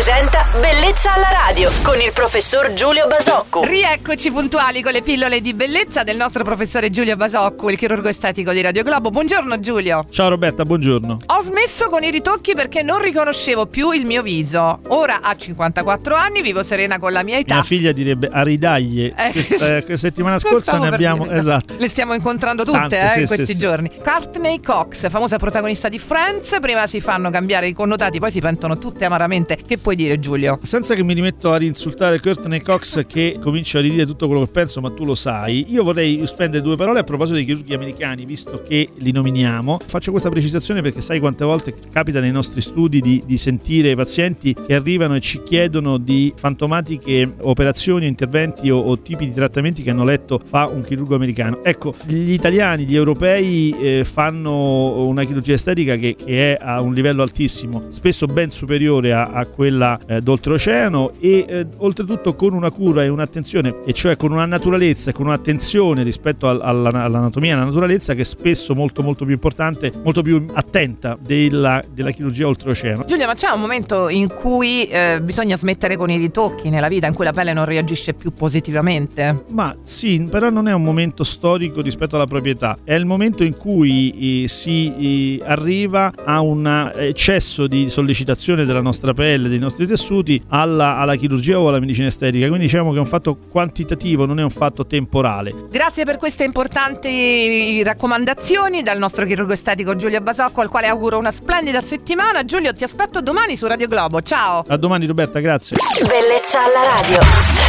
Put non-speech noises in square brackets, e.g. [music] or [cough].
presenta Bellezza alla radio con il professor Giulio Basocco. Rieccoci puntuali con le pillole di bellezza del nostro professore Giulio Basocco, il chirurgo estetico di Radio Globo. Buongiorno Giulio. Ciao Roberta, buongiorno. Ho smesso con i ritocchi perché non riconoscevo più il mio viso. Ora a 54 anni vivo serena con la mia età. Mia figlia direbbe a ridaglie. Eh, Questa, [laughs] questa settimana scorsa ne abbiamo. dire. Esatto. Le stiamo incontrando tutte Tante, eh, sì, in sì, questi sì. giorni. Courtney Cox, famosa protagonista di Friends, prima si fanno cambiare i connotati, poi si pentono tutte amaramente. Che puoi dire Giulio? Senza che mi rimetto a insultare Courtney Cox che comincia a ridire tutto quello che penso, ma tu lo sai, io vorrei spendere due parole a proposito dei chirurghi americani, visto che li nominiamo. Faccio questa precisazione perché sai quante volte capita nei nostri studi di, di sentire pazienti che arrivano e ci chiedono di fantomatiche operazioni, interventi o, o tipi di trattamenti che hanno letto fa un chirurgo americano. Ecco, gli italiani, gli europei eh, fanno una chirurgia estetica che, che è a un livello altissimo, spesso ben superiore a, a quella eh, d'oltreoceano e eh, oltretutto con una cura e un'attenzione, e cioè con una naturalezza e con un'attenzione rispetto al- alla- all'anatomia e alla naturalezza che è spesso molto molto più importante, molto più attenta della, della chirurgia oltreoceano. Giulia, ma c'è un momento in cui eh, bisogna smettere con i ritocchi nella vita, in cui la pelle non reagisce più positivamente? Ma sì, però non è un momento storico rispetto alla proprietà, è il momento in cui eh, si eh, arriva a un eccesso di sollecitazione della nostra pelle, dei nostri tessuti alla, alla chirurgia o alla medicina estetica, quindi diciamo che è un fatto quantitativo, non è un fatto temporale. Grazie per queste importanti raccomandazioni dal nostro chirurgo estetico Giulio Basocco, al quale auguro una splendida settimana. Giulio, ti aspetto domani su Radio Globo. Ciao! A domani Roberta, grazie. Bellezza alla. Radio